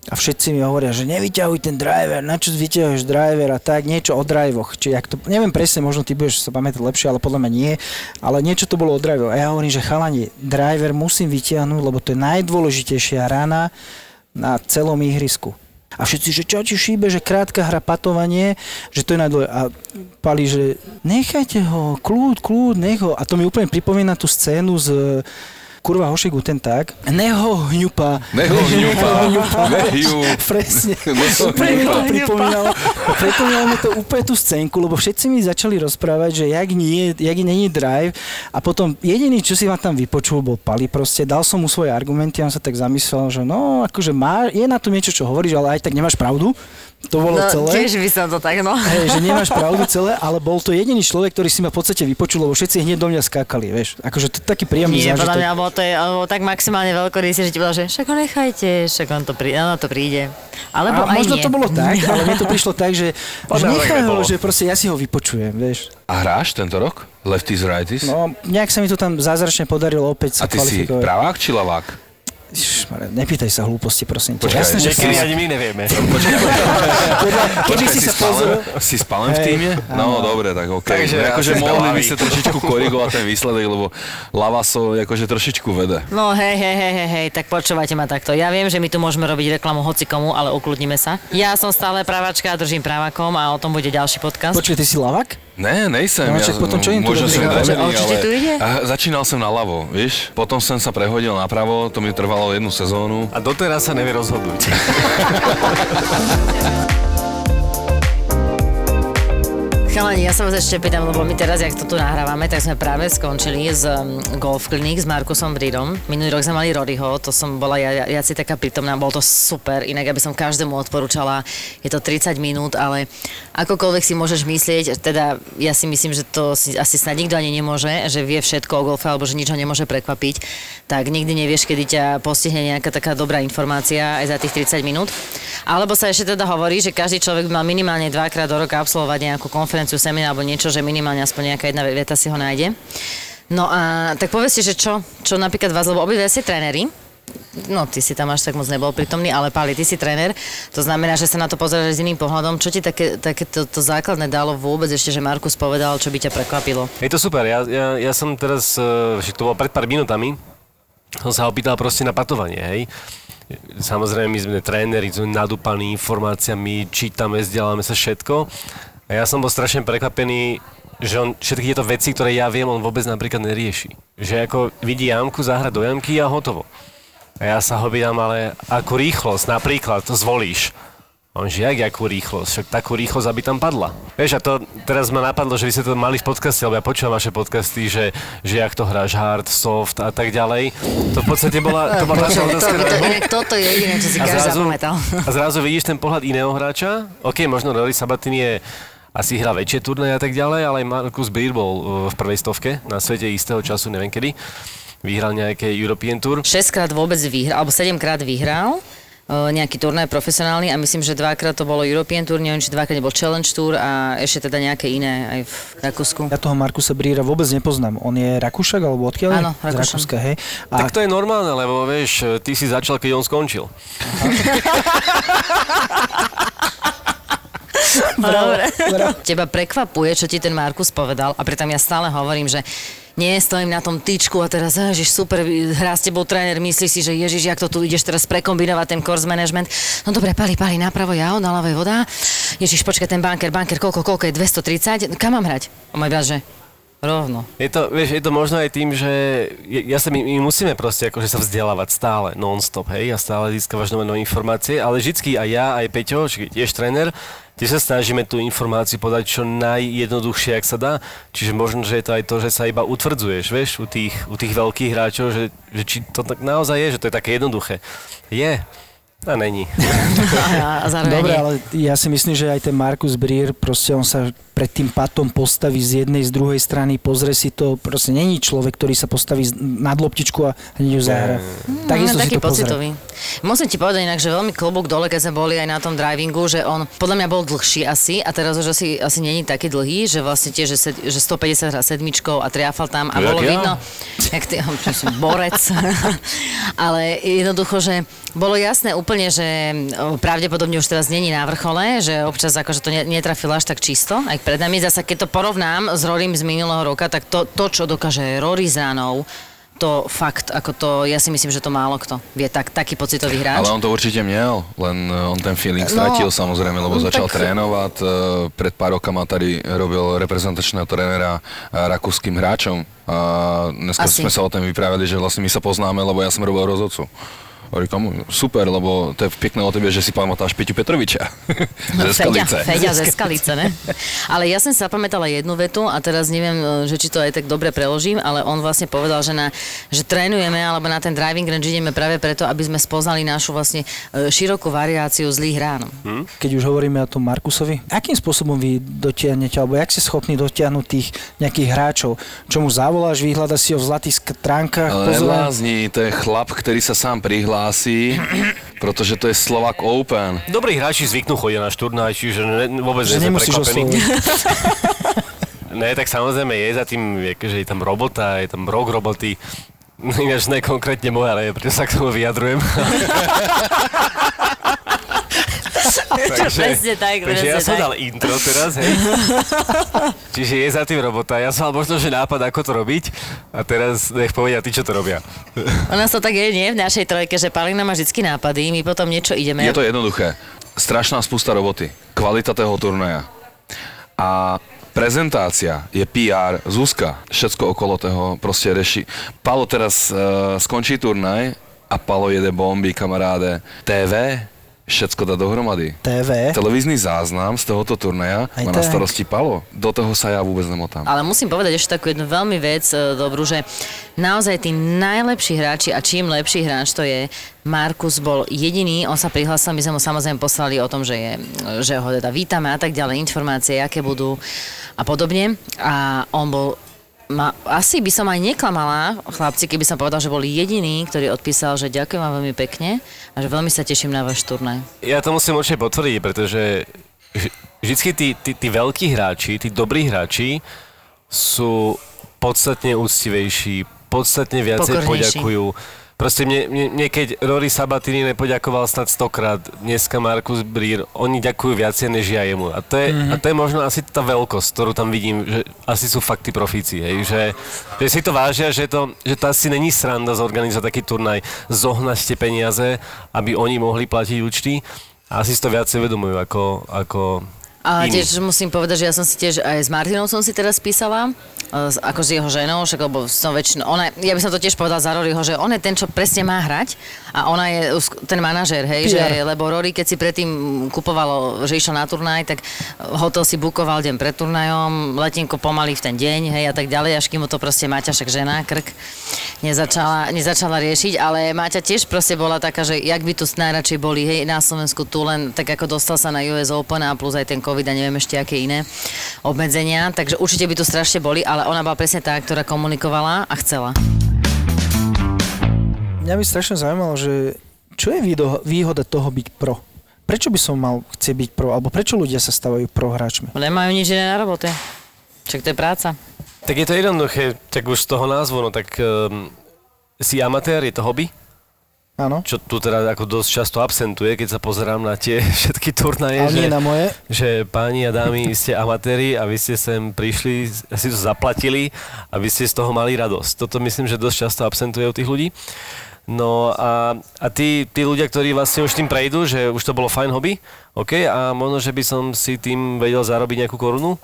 A všetci mi hovoria, že nevyťahuj ten driver, na čo vyťahuješ driver a tak, niečo o drivoch. Či jak to, neviem presne, možno ty budeš sa pamätať lepšie, ale podľa mňa nie. Ale niečo to bolo o drivoch. A ja hovorím, že chalani, driver musím vyťahnuť, lebo to je najdôležitejšia rana na celom ihrisku. A všetci, že čo ti šíbe, že krátka hra patovanie, že to je najdôležitejšie. A Pali, že nechajte ho, kľúd, kľúd, nech ho. A to mi úplne pripomína tú scénu z kurva hošigu ten tak. Neho hňupa. Neho hňupa. Presne. Neho Úplne mi to hňupa. pripomínalo, pripomínalo mi to úplne tú scénku, lebo všetci mi začali rozprávať, že jak nie, jak není drive a potom jediný, čo si ma tam vypočul, bol Pali proste, dal som mu svoje argumenty a on sa tak zamyslel, že no, akože má, je na to niečo, čo hovoríš, ale aj tak nemáš pravdu. To bolo No, celé. tiež by som to tak, no. Hej, že nemáš pravdu celé, ale bol to jediný človek, ktorý si ma v podstate vypočul, lebo všetci hneď do mňa skákali, vieš. Akože to taký príjemný Nie, podľa zážitok. mňa bolo to je, alebo tak maximálne veľkorysý, že ti bolo, že však ho nechajte, však on to, prí, ono to príde. Alebo A aj možno nie. to bolo tak, ale mne to prišlo tak, že, že Podľa mňa nechaj ho, že proste ja si ho vypočujem, vieš. A hráš tento rok? Lefties, righties? No, nejak sa mi to tam zázračne podarilo opäť sa A ty si pravák či lavák? Nepýtaj sa hlúposti, prosím ťa. Počkaj, Jasné, že som- ani my nevieme. Keby si sa pozrel... si spalen v týme? No, dobre, tak OK. Takže akože mohli by ste trošičku korigovať ten výsledek, lebo Lavaso akože trošičku vede. No hej, hej, hej, hej, hej, tak počúvajte ma takto. Ja viem, že my tu môžeme robiť reklamu hoci komu, ale ukludnime sa. Ja som stále pravačka, držím právakom a o tom bude ďalší podcast. Počkaj, ty si lavak? Ne, nejsem. No, čak potom čo im tu som Ale ale- tu ide? A začínal som na ľavo, vieš? Potom som sa prehodil napravo, to mi trvalo jednu sezónu. A doteraz sa nevie rozhodnúť. Chalani, ja sa vás ešte pýtam, lebo my teraz, jak to tu nahrávame, tak sme práve skončili z um, Golf Clinic s Markusom Brídom. Minulý rok sme mali Roryho, to som bola ja, ja, ja si taká prítomná, bol to super, inak ja by som každému odporúčala, je to 30 minút, ale akokoľvek si môžeš myslieť, teda ja si myslím, že to si asi snad nikto ani nemôže, že vie všetko o golfe, alebo že nič nemôže prekvapiť, tak nikdy nevieš, kedy ťa postihne nejaká taká dobrá informácia aj za tých 30 minút. Alebo sa ešte teda hovorí, že každý človek mal minimálne dvakrát do roka absolvovať nejakú konferenciu, seminár alebo niečo, že minimálne aspoň nejaká jedna veta si ho nájde. No a tak povedzte, že čo, čo napríklad vás, lebo obidve ste tréneri, No, ty si tam až tak moc nebol prítomný, ale Pali, ty si tréner, to znamená, že sa na to pozeráš s iným pohľadom. Čo ti také, také to, to základné dalo vôbec ešte, že Markus povedal, čo by ťa prekvapilo? Je to super, ja, ja, ja som teraz, eh, že to bolo pred pár minútami, som sa opýtal proste na patovanie, hej. Samozrejme, my sme tréneri, sme nadúpaní informáciami, čítame, vzdeláme sa všetko. A ja som bol strašne prekvapený, že on všetky tieto veci, ktoré ja viem, on vôbec napríklad nerieši. Že ako vidí jamku, zahra do jamky a hotovo. A ja sa ho pýtam, ale akú rýchlosť napríklad to zvolíš? A On že, jak akú rýchlosť? Však takú rýchlosť, aby tam padla. Vieš, a to teraz ma napadlo, že vy ste to mali v podcaste, lebo ja počúvam vaše podcasty, že, že jak to hráš hard, soft a tak ďalej. To v podstate bola, to bola To, otázka. to, na- inak toto je jediné, čo si a každý zapamätal. a zrazu vidíš ten pohľad iného hráča. OK, možno Rory Sabatin je asi hrá väčšie turnaje a tak ďalej, ale aj Markus Beer bol uh, v prvej stovke na svete istého času, neviem kedy. Vyhral nejaké European Tour. 6 krát vôbec vyhral, alebo 7 krát vyhral e, nejaký turnaj profesionálny a myslím, že dvakrát to bolo European Tour, neviem, či dvakrát nebol Challenge Tour a ešte teda nejaké iné aj v Rakúsku. Ja toho Markusa Bríra vôbec nepoznám. On je Rakúšak, alebo odkiaľ? Áno, Z Rakúšan. Rakúska, hej. A Tak to je normálne, lebo vieš, ty si začal, keď on skončil. Dobre. Teba prekvapuje, čo ti ten Markus povedal a pritom ja stále hovorím, že nie stojím na tom tyčku a teraz, ježiš, super, hrá s tebou tréner, myslí si, že ježiš, jak to tu ideš teraz prekombinovať ten course management. No dobre, pali, pali, napravo ja, na ľavej voda. Ježiš, počkaj, ten banker, banker, koľko, koľko je, 230? Kam mám hrať? A môj že rovno. Je to, vieš, je to možno aj tým, že je- ja sa, my, my musíme proste akože sa vzdelávať stále, non-stop, hej, a stále získavaš nové, nové informácie, ale vždycky aj ja, aj Peťo, či tiež tréner, tiež sa snažíme tú informáciu podať čo najjednoduchšie, ak sa dá. Čiže možno, že je to aj to, že sa iba utvrdzuješ, vieš, u tých, u tých veľkých hráčov, že, že či to tak naozaj je, že to je také jednoduché. Je, a není. A, a Dobre, ale ja si myslím, že aj ten Markus Brier, proste on sa pred tým patom postaví z jednej, z druhej strany, pozrie si to, proste není človek, ktorý sa postaví nad loptičku a hneď ju zahra. Takisto no, si taký to pozrie. pocitový. Musím ti povedať inak, že veľmi klobúk dole, keď sme boli aj na tom drivingu, že on podľa mňa bol dlhší asi a teraz už asi, asi není taký dlhý, že vlastne tiež, že, sed, že 150 hrá sedmičkou a triafal tam a Jak bolo ja? vidno, jak ty, borec, ale jednoducho, že bolo jasné úplne, že pravdepodobne už teraz není na vrchole, že občas akože to ne- netrafil až tak čisto, aj pred nami. Zasa keď to porovnám s Rorym z minulého roka, tak to, to čo dokáže Rory ranou, to fakt, ako to, ja si myslím, že to málo kto vie tak, taký pocitový hráč. Ale on to určite miel, len e, on ten feeling No, stratil samozrejme, lebo no začal tak- trénovať. e, Pred pár rokama tady robil reprezentačného trénera e, rakúskym hráčom. A dneska Asi. sme sa o tom vyprávali, že vlastne my sa poznáme, lebo ja som robil rozhodcu. Hovorí, komu? Super, lebo to je pekné o tebe, že si pamätáš Peťu Petroviča. Ze Feďa, Skalice. Feďa ze Skalice, ne? Ale ja som sa pamätala jednu vetu a teraz neviem, že či to aj tak dobre preložím, ale on vlastne povedal, že, na, že trénujeme alebo na ten driving range ideme práve preto, aby sme spoznali našu vlastne e, širokú variáciu zlých rán. Keď už hovoríme o tom Markusovi, akým spôsobom vy dotiahnete, alebo jak ste schopní dotiahnuť tých nejakých hráčov? Čo mu zavoláš, vyhľada si ho v zlatých stránkach, neblázni, to je chlap, ktorý sa sám prihlási, pretože to je Slovak Open. Dobrí hráči zvyknú chodiť na šturnaj, čiže ne, vôbec Že nie osloviť. Ne, tak samozrejme je za tým, že je tam robota, je tam rok roboty. Ináč ne konkrétne moja, ale preto sa k tomu vyjadrujem. Presne tak, takže ja presne som tak. dal intro teraz, hej. Čiže je za tým robota. Ja som mal možno, že nápad, ako to robiť. A teraz nech povedia tí, čo to robia. U nás to tak je, nie? V našej trojke, že Palina má vždy nápady, my potom niečo ideme. Je to jednoduché. Strašná spústa roboty. Kvalita toho turnaja. A prezentácia je PR, Zuzka, všetko okolo toho proste reši. Palo teraz uh, skončí turnaj a Palo jede bomby, kamaráde. TV, všetko dá dohromady. TV. Televízny záznam z tohoto turnaja Aj má na tak. starosti Palo. Do toho sa ja vôbec nemotám. Ale musím povedať ešte takú jednu veľmi vec e, dobrú, že naozaj tí najlepší hráči a čím lepší hráč to je, Markus bol jediný, on sa prihlásil, my sme mu samozrejme poslali o tom, že, je, že ho teda vítame a tak ďalej, informácie, aké budú a podobne. A on bol ma, asi by som aj neklamala, chlapci, keby som povedal, že bol jediný, ktorý odpísal, že ďakujem vám veľmi pekne a že veľmi sa teším na váš turnaj. Ja to musím určite potvrdiť, pretože vž- vždycky tí, tí, tí veľkí hráči, tí dobrí hráči sú podstatne úctivejší, podstatne viacej Pokornejší. poďakujú. Proste mne, mne, mne keď Rory Sabatini nepoďakoval snad stokrát, dneska Markus Brír, oni ďakujú viacej než ja jemu. A to, je, mm-hmm. a to je možno asi tá veľkosť, ktorú tam vidím, že asi sú fakt tí profíci, hej, že, že si to vážia, že to, že to asi není sranda zorganizovať taký turnaj, zohnať tie peniaze, aby oni mohli platiť účty. A asi si to viacej vedomujú ako, ako A iní. tiež musím povedať, že ja som si tiež aj s Martinou som si teraz písala, e, ako s jeho ženou, však lebo som väčšinou, ona, ja by som to tiež povedala za Roryho, že on je ten, čo presne má hrať a ona je ten manažér, hej, že, PR. lebo Rory, keď si predtým kupovalo, že išiel na turnaj, tak hotel si bukoval deň pred turnajom, letenko pomaly v ten deň, hej, a tak ďalej, až kým mu to proste Maťa, však žena, krk, nezačala, nezačala riešiť, ale Maťa tiež proste bola taká, že jak by tu najradšej boli, hej, na Slovensku tu len tak ako dostal sa na US Open a plus aj ten COVID a neviem ešte aké iné obmedzenia, takže určite by tu strašne boli, ale ona bola presne tá, ktorá komunikovala a chcela. Mňa by strašne zaujímalo, že čo je výhoda toho byť pro? Prečo by som mal chcieť byť pro? Alebo prečo ľudia sa stávajú pro hráčmi? Nemajú nič iné na robote. Čak to je práca. Tak je to jednoduché, tak už z toho názvu, no tak um, si amatér, je to hobby? Áno. Čo tu teda ako dosť často absentuje, keď sa pozerám na tie všetky turnaje, Ale nie na moje. že páni a dámy, ste amatéri a vy ste sem prišli, si to zaplatili a vy ste z toho mali radosť. Toto myslím, že dosť často absentuje u tých ľudí. No a, a tí, tí ľudia, ktorí vlastne už tým prejdú, že už to bolo fajn hobby, OK, a možno, že by som si tým vedel zarobiť nejakú korunu,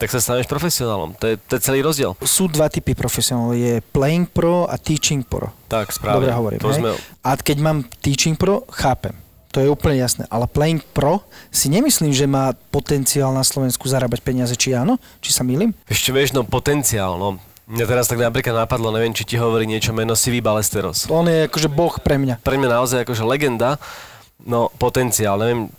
tak sa staneš profesionálom. To je, to je celý rozdiel. Sú dva typy profesionálov. Je playing pro a teaching pro. Tak, správne. Dobre hovorím. To hej? sme, A keď mám teaching pro, chápem. To je úplne jasné. Ale playing pro si nemyslím, že má potenciál na Slovensku zarábať peniaze. Či áno? Či sa milím? ešte vieš, no potenciál, no. Mňa teraz tak napríklad napadlo, neviem, či ti hovorí niečo meno Sivý Balesteros. On je akože boh pre mňa. Pre mňa naozaj akože legenda, no potenciál, neviem,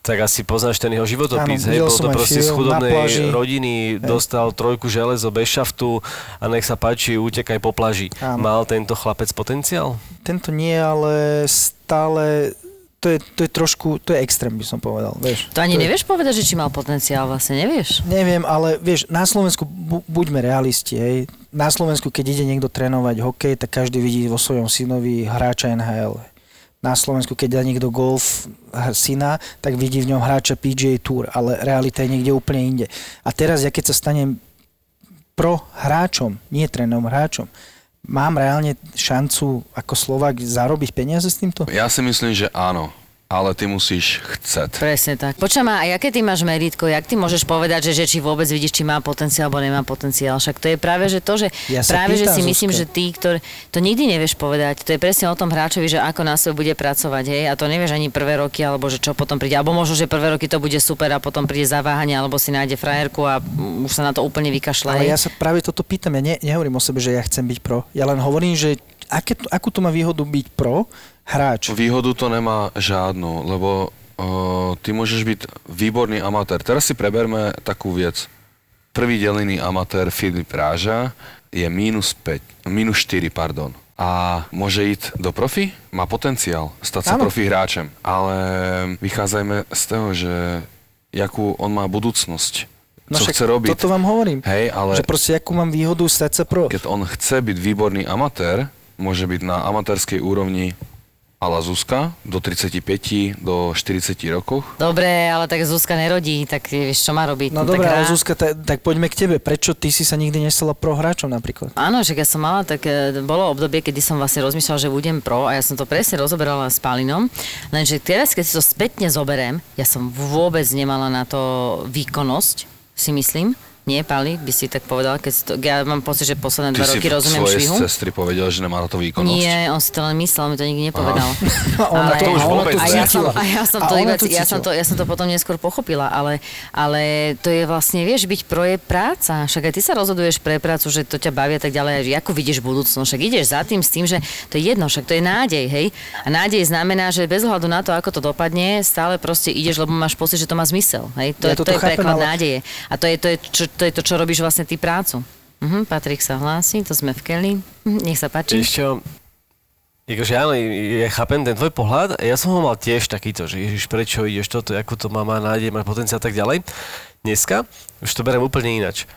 tak asi poznáš ten jeho životopis, Áno, hej, bol to proste z chudobnej rodiny, dostal trojku železo bez šaftu a nech sa páči, utekaj po plaži. Áno. Mal tento chlapec potenciál? Tento nie, ale stále to je, to je trošku, to je extrém, by som povedal. Vieš. To ani je- nevieš povedať, že či mal potenciál, vlastne nevieš. Neviem, ale vieš, na Slovensku, bu- buďme realisti, hej. Na Slovensku, keď ide niekto trénovať hokej, tak každý vidí vo svojom synovi hráča NHL. Na Slovensku, keď dá niekto golf syna, tak vidí v ňom hráča PGA Tour, ale realita je niekde úplne inde. A teraz, ja keď sa stanem pro hráčom, nie trénom hráčom, mám reálne šancu ako Slovak zarobiť peniaze s týmto? Ja si myslím, že áno. Ale ty musíš chceť. Presne tak. Počujem ma, a aké ty máš meritko, jak ty môžeš povedať, že, že či vôbec vidíš, či má potenciál alebo nemá potenciál. Však to je práve, že to, že Ja práve, že pýtam, si myslím, Zuzka. že ty, ktorý, to nikdy nevieš povedať. To je presne o tom hráčovi, že ako na sebe bude pracovať, hej, a to nevieš ani prvé roky, alebo že čo potom príde. Alebo možno, že prvé roky to bude super a potom príde zaváhanie, alebo si nájde frajerku a už sa na to úplne vykašľa. Ale hej. ja sa práve toto pýtam, ja ne, nehovorím o sebe, že ja chcem byť pro. Ja len hovorím, že aké, to- akú to má výhodu byť pro hráč. Výhodu to nemá žádnu, lebo uh, ty môžeš byť výborný amatér. Teraz si preberme takú vec. Prvý delený amatér Filip Ráža je mínus 5, mínus 4, pardon. A môže ísť do profi? Má potenciál stať sa Áno. profi hráčem. Ale vychádzajme z toho, že jakú on má budúcnosť. No co však chce robiť. Toto vám hovorím. Hej, ale Že proste akú mám výhodu stať sa pro. keď on chce byť výborný amatér, môže byť na amatérskej úrovni ala Zuzka do 35, do 40 rokoch. Dobre, ale tak Zuzka nerodí, tak vieš, čo má robiť? No tak dobré, ale. Zuzka, ta, tak poďme k tebe. Prečo ty si sa nikdy nestala pro hráčom napríklad? Áno, že keď som mala, tak e, bolo obdobie, kedy som vlastne rozmýšľala, že budem pro a ja som to presne rozoberala s Palinom, lenže teraz, keď si to spätne zoberiem, ja som vôbec nemala na to výkonnosť, si myslím. Nie, Pali, by si tak povedal, keď si to, ja mám pocit, že posledné Ty dva si roky rozumiem švihu. sestry povedal, že nemá na to výkonnosť. Nie, on si to len myslel, mi to nikdy nepovedal. Ona Ale- to už a vôbec a ja som, a ja som A to iba, to ja som to, ja som to potom neskôr pochopila, ale, ale to je vlastne, vieš, byť pro je práca. Však aj ty sa rozhoduješ pre prácu, že to ťa baví a tak ďalej, že ako vidíš budúcnosť. Však ideš za tým s tým, že to je jedno, však to je nádej, hej. A nádej znamená, že bez ohľadu na to, ako to dopadne, stále proste ideš, lebo máš pocit, že to má zmysel. Hej. To, Ja je, to toto je chápem, preklad ale- nádeje. A to je to, je, čo, to je to, čo robíš vlastne ty prácu. Mhm, Patrik sa hlási, to sme v Kelly. Mhm, Nech sa páči. Ešte, akože áno, ja chápem ten tvoj pohľad, ja som ho mal tiež takýto, že ježiš, prečo ideš toto, ako to má, má nádej, má potenciál a tak ďalej. Dneska už to berem úplne inač.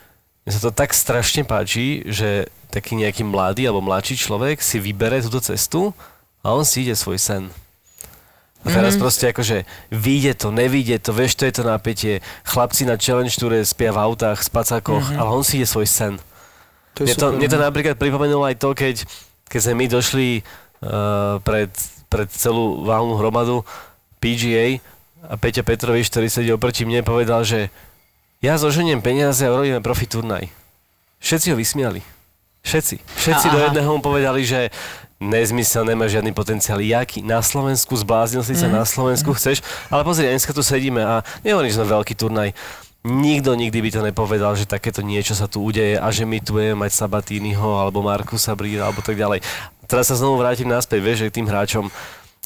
Mne sa to tak strašne páči, že taký nejaký mladý alebo mladší človek si vybere túto cestu a on si ide svoj sen. A teraz mm-hmm. proste akože vyjde to, nevyjde to, vieš, to je to napätie. Chlapci na challenge, ktoré spia v autách, spacákoch, mm-hmm. ale on si ide svoj sen. To je Mne to, super, mne to no. napríklad pripomenulo aj to, keď, keď sme my došli uh, pred, pred celú valnú hromadu PGA a Peťa Petrovič, ktorý sedí oproti mne, povedal, že ja zoženiem peniaze a urobíme profi turnaj. Všetci ho vysmiali. Všetci. Všetci A- do aha. jedného mu povedali, že nezmysel, nemá žiadny potenciál. Jaký? Na Slovensku, zbláznil si sa, Mhm. na Slovensku chceš. Ale pozri, dneska tu sedíme a nehovorím, že sme veľký turnaj. Nikto nikdy by to nepovedal, že takéto niečo sa tu udeje a že my tu budeme mať Sabatínyho alebo Markusa Bríra alebo tak ďalej. Teraz sa znovu vrátim naspäť, vieš, že k tým hráčom.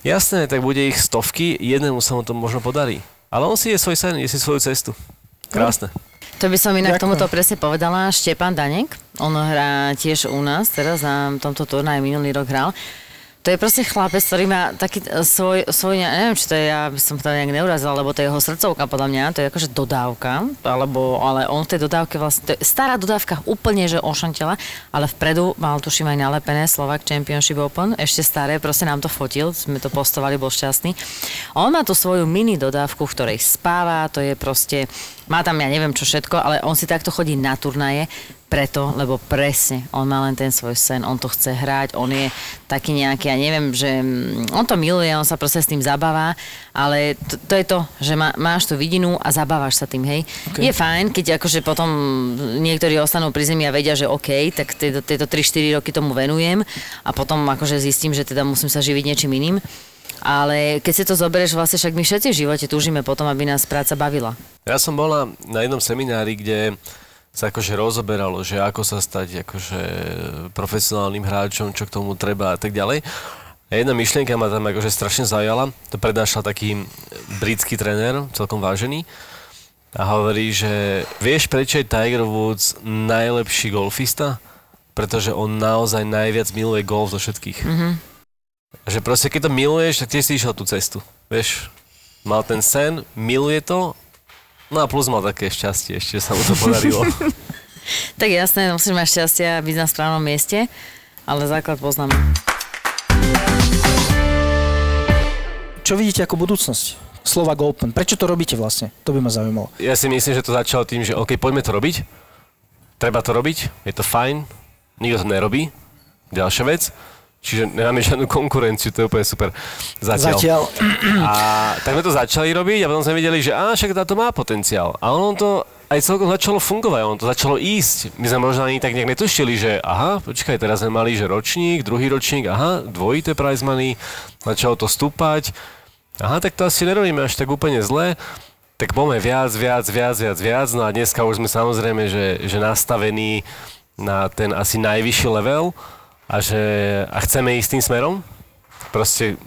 Jasné, tak bude ich stovky, jednému sa mu to možno podarí. Ale on si je svoj sen, je si svoju cestu. Krásne. To by som inak Ďakujem. tomuto presne povedala. Štepan Danek, on hrá tiež u nás, teraz na tomto turnaji minulý rok hral. To je proste chlapec, ktorý má taký e, svoj, svoj, ne- neviem, či to je, ja by som to nejak neurazila, lebo to je jeho srdcovka, podľa mňa, to je akože dodávka, alebo, ale on v tej dodávke vlastne, to je stará dodávka úplne, že ošantela, ale vpredu mal tuším aj nalepené Slovak Championship Open, ešte staré, proste nám to fotil, sme to postovali, bol šťastný. On má tú svoju mini dodávku, v ktorej spáva, to je proste, má tam ja neviem čo všetko, ale on si takto chodí na turnaje, preto, lebo presne, on má len ten svoj sen, on to chce hrať, on je taký nejaký, ja neviem, že mm, on to miluje, on sa proste s tým zabáva, ale to, to je to, že má, máš tú vidinu a zabávaš sa tým, hej. Ok. Je fajn, keď akože potom niektorí ostanú pri zemi a vedia, že OK, tak tieto, tieto 3-4 roky tomu venujem a potom akože zistím, že teda musím sa živiť niečím iným. Ale keď si to zoberieš, vlastne však my všetci v živote túžime potom, aby nás práca bavila. Ja som bol na, na jednom seminári, kde sa akože rozoberalo, že ako sa stať akože profesionálnym hráčom, čo k tomu treba a tak ďalej. A jedna myšlienka ma tam akože strašne zaujala. To prednášal taký britský tréner, celkom vážený. A hovorí, že vieš, prečo je Tiger Woods najlepší golfista? Pretože on naozaj najviac miluje golf zo všetkých. Mhm. Že proste keď to miluješ, tak tiež si išiel tú cestu. Vieš, mal ten sen, miluje to, no a plus mal také šťastie, ešte sa mu to podarilo. Tak jasné, musíš mať šťastie a byť na správnom mieste, ale základ poznáme. Čo vidíte ako budúcnosť? Slovak Open. Prečo to robíte vlastne? To by ma zaujímalo. Ja si myslím, že to začalo tým, že OK, poďme to robiť. Treba to robiť, je to fajn, nikto to nerobí. Ďalšia vec, Čiže nemáme žiadnu konkurenciu, to je úplne super. Zatiaľ. Zatiaľ. A tak sme to začali robiť a potom sme videli, že á, však táto má potenciál. A ono to aj celkom začalo fungovať, ono to začalo ísť. My sme možno ani tak nejak netušili, že aha, počkaj, teraz sme mali, že ročník, druhý ročník, aha, dvojité prize money, začalo to stúpať. Aha, tak to asi nerobíme až tak úplne zle. Tak poďme viac, viac, viac, viac, viac. No a dneska už sme samozrejme, že, že nastavení na ten asi najvyšší level a že a chceme ísť tým smerom. Proste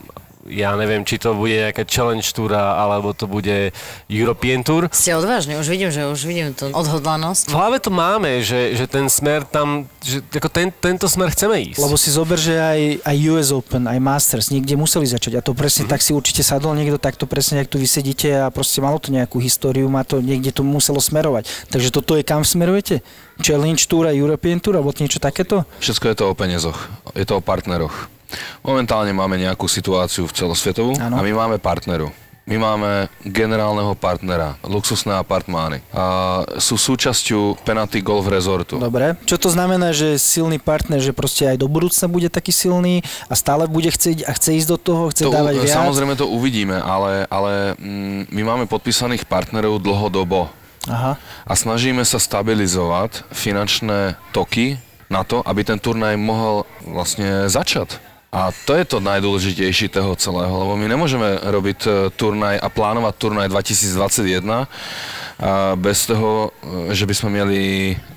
ja neviem, či to bude nejaká challenge túra, alebo to bude European Tour. Ste odvážni, už vidím, že už vidím tú odhodlanosť. V hlave to máme, že, že ten smer tam, že ako ten, tento smer chceme ísť. Lebo si zober, že aj, aj US Open, aj Masters niekde museli začať a to presne Mhm. tak si určite sadol niekto takto presne, jak tu vysedíte a proste malo to nejakú históriu, má to niekde to muselo smerovať. Takže toto je kam smerujete? Challenge Tour a European Tour alebo niečo takéto? Všetko je to o peniazoch, je to o partneroch. Momentálne máme nejakú situáciu v celosvetovú Áno. a my máme partneru. My máme generálneho partnera, luxusné apartmány. A sú súčasťou Penalty Golf Resortu. Dobre. Čo to znamená, že silný partner, že proste aj do budúcna bude taký silný a stále bude chcieť a chce ísť do toho, chce To, dávať viac? samozrejme to uvidíme, ale, ale mm, my máme podpísaných partnerov dlhodobo Aha. a snažíme sa stabilizovať finančné toky na to, aby ten turnaj mohol vlastne začať. A to je to najdôležitejšie toho celého, lebo my nemôžeme robiť e, turnaj a plánovať turnaj 2021 a bez toho, e, že by sme mieli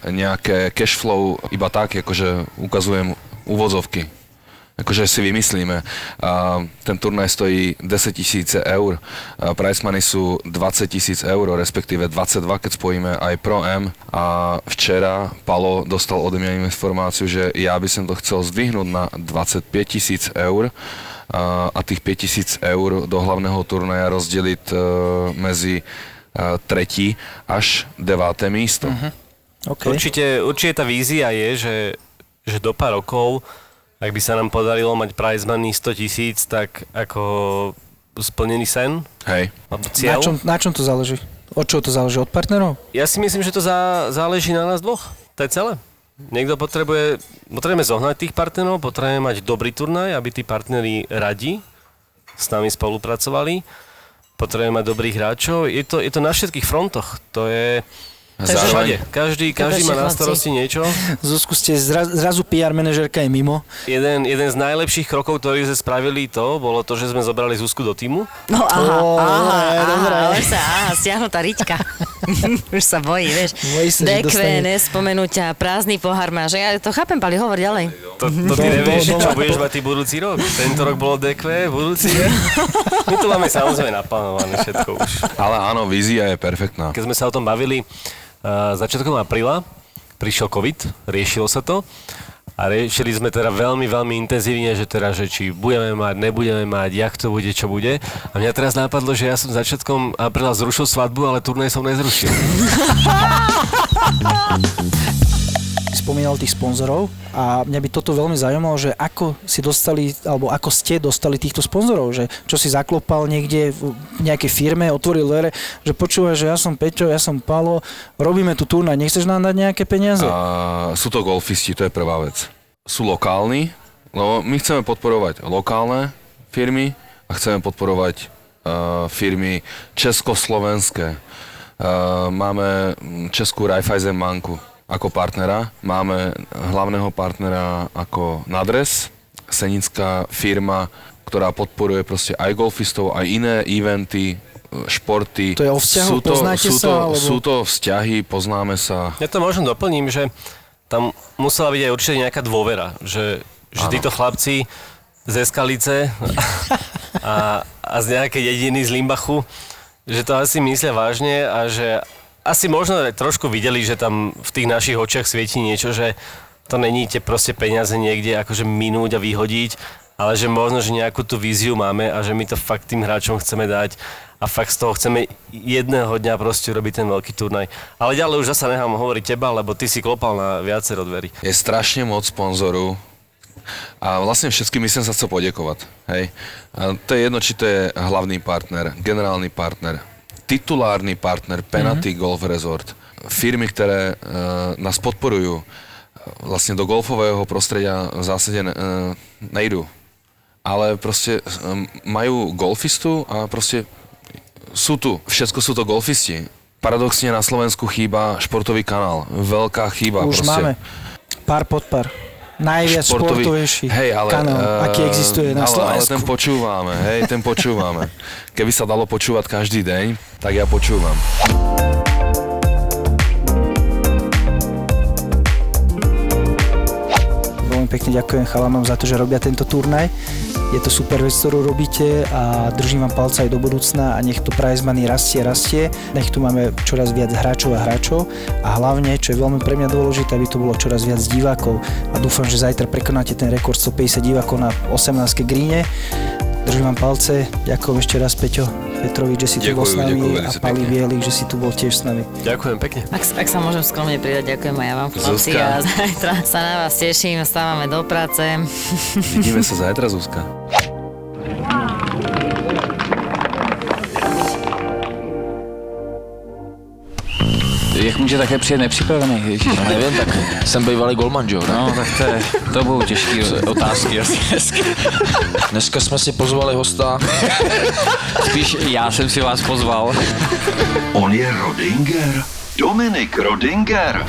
nejaké cash flow iba tak, akože ukazujem úvozovky. Akože si vymyslíme. A ten turnaj stojí 10 tisíce eur. A price money sú 20 tisíc eur, respektíve 22, keď spojíme aj Pro M. A včera Palo dostal ode mňa informáciu, že ja by som to chcel zdvihnúť na 25 tisíc eur a, a tých 5 tisíc eur do hlavného turnaja rozdeliť e, medzi e, tretí až deváté místo. Okay. Určite, určite tá vízia je, že, že do pár rokov, ak by sa nám podarilo mať prize money 100 tisíc, tak ako splnený sen, Hej. Na čom, na čom to záleží? Od čoho to záleží? Od partnerov? Ja si myslím, že to zá, záleží na nás dvoch. To je celé. Niekto potrebuje, potrebujeme zohnať tých partnerov, potrebujeme mať dobrý turnaj, aby tí partneri radi s nami spolupracovali. Potrebujeme mať dobrých hráčov. Je to, je to na všetkých frontoch. To je Takže- všade. Každý, každý má na chlapci. starosti niečo. Zuzku, ste zra, zrazu PR manažerka je mimo. Jeden, jeden z najlepších krokov, ktorý sme spravili to, bolo to, že sme zobrali Zuzku do týmu. No aha, Ó, aha, aha, dobré. sa, aha, stiahnutá riťka. už sa bojí, vieš. Bojí sa, DQ, ťa, prázdny pohár máš. Ja to chápem, Pali, hovor ďalej. To, to ty nevieš, čo budeš mať ty budúci rok. Tento rok bolo DQ, budúci rok. My to máme samozrejme naplánované všetko už. Ale áno, vízia je perfektná. Keď sme sa o tom bavili začiatkom apríla, prišiel COVID, riešilo sa to. A riešili sme teda veľmi, veľmi intenzívne, že teda, že či budeme mať, nebudeme mať, jak to bude, čo bude. A mňa teraz napadlo, že ja som začiatkom apríla zrušil svadbu, ale turnej som nezrušil. spomínal tých sponzorov a mňa by toto veľmi zaujímalo, že ako si dostali, alebo ako ste dostali týchto sponzorov, že čo si zaklopal niekde v nejakej firme, otvoril dvere, že počúva, že ja som Peťo, ja som Palo, robíme tu turnaj, nechceš nám dať nejaké peniaze? A sú to golfisti, to je prvá vec. Sú lokálni, lebo my chceme podporovať lokálne firmy a chceme podporovať uh, firmy československé. Uh, máme Českú Raiffeisen banku ako partnera, máme hlavného partnera ako Nadres, senická firma, ktorá podporuje proste aj golfistov, aj iné eventy, športy. To je o vzťahu, sú to, poznáte sú sa, to, alebo- sú to vzťahy, poznáme sa. Ja to možno doplním, že tam musela byť aj určite nejaká dôvera, že, že Áno. títo chlapci z Eskalice a, a z nejakej dediny z Limbachu, že to asi myslia vážne a že asi možno trošku videli, že tam v tých našich očiach svieti niečo, že to není tie proste peniaze niekde akože minúť a vyhodiť, ale že možno, že nejakú tú víziu máme a že my to fakt tým hráčom chceme dať a fakt z toho chceme jedného dňa proste robiť ten veľký turnaj. Ale ďalej už zasa nechám hovoriť teba, lebo ty si klopal na viacero dverí. Je strašne moc sponzoru a vlastne všetkým by som sa chcel podekovať. Hej. A to je jedno, či to je hlavný partner, generálny partner, titulárny partner Penalty mm-hmm. Golf Resort, firmy, ktoré uh, nás podporujú, vlastne do golfového prostredia v zásade ne, nejdu. Ale proste um, majú golfistu a proste sú tu, všetko sú to golfisti. Paradoxne na Slovensku chýba športový kanál. Veľká chyba Už proste. máme pár pod pár. Najviac športovejší hej, ale, kanál, eh, aký existuje na ale, ale Slovensku. ten počúvame, hej, ten počúvame. Keby sa dalo počúvať každý deň, tak ja počúvam. Pekne ďakujem chalanom za to, že robia tento turnaj. Je to super vec, ktorú robíte a držím vám palca aj do budúcna a nech to prize money rastie, rastie. Nech tu máme čoraz viac hráčov a hráčov a hlavne, čo je veľmi pre mňa dôležité, aby tu bolo čoraz viac divákov a dúfam, že zajtra prekonáte ten rekord 150 divákov na 18. gríne. Držím vám palce, ďakujem ešte raz Peťo Petrovič, že si tu bol s Ďakujem, nami ďakujem a Pali. Bielik, že si tu bol tiež s nami. Ďakujem pekne. Ak, ak sa môžem skromne pridať, ďakujem aj ja vám, chlapci. A zajtra sa na vás teším, stávame do práce. Vidíme sa zajtra, Zuzka. Jak může také přijet nepřipravený? Ježiš, No, nevím, tak jsem bývalý golman, jo? No, tak to, je, to budou těžké otázky. dneska. Dneska jsme si pozvali hosta. Spíš já jsem si vás pozval. On je Rodinger. Dominik Rodinger.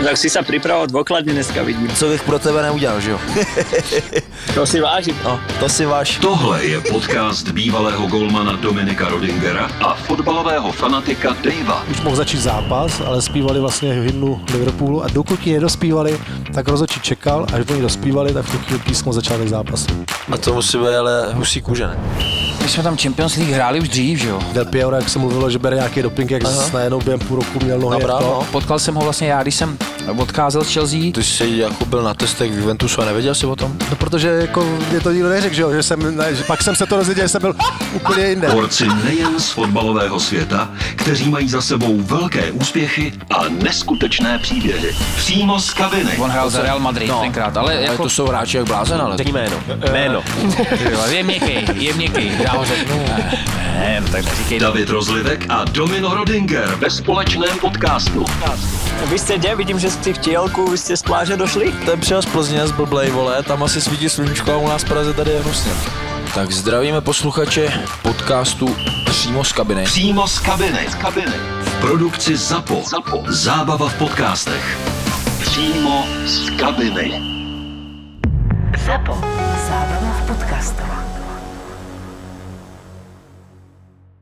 Tak si sa pripravoval dôkladne dneska, vidím. Co bych pro tebe neudělal, že jo? To si vážim. No, to si váš. Tohle je podcast bývalého golmana Dominika Rodingera a fotbalového fanatika Davea. už mohl začít zápas, ale zpívali vlastně hymnu Liverpoolu a dokud ji nedospívali, tak rozhodčí čekal, až oni dospívali, tak v tu chvíli písmo začátek zápasu. A to musí být ale husí kůže, ne? My jsme tam Champions League hráli už dřív, že jo? Del Piero, jak se mluvilo, že bere nějaký doping, jak Aha. najednou během půl roku měl nohy No právě, to. no. Potkal jsem ho vlastně já, když jsem odcházel z Chelsea. Ty jsi jako byl na testech v Juventusu a nevěděl jsi o tom? No, protože jako mě to nikdo neřekl, že jo, že jsem, ne, že pak jsem se to dozvěděl, že jsem byl úplně jinde. Borci nejen z fotbalového světa, kteří mají za sebou velké úspěchy a neskutečné příběhy. Přímo z kabiny. On hrál za Real Madrid no. tenkrát, ale Ale jako... to jsou hráči jak blázen, ale... Řekni jméno. Jméno. Ty vole, Je měkký, je měkký, já ho řeknu. Ne, no tak neříkej. David Rozlivek a Domino Rodinger ve společném podcastu. Vy ste kde? Vidím, že ste v tielku, vy ste z pláže došli? Ten přijel z Plzně z blblej, vole, tam asi svítí sluníčko a u nás v Praze tady je hnusně. Tak zdravíme posluchače podcastu přímo z kabiny. Přímo z kabiny. Z kabiny. V produkci ZAPO. ZAPO. Zábava v podcastech. Přímo z kabiny. ZAPO. Zábrná v podcastovách.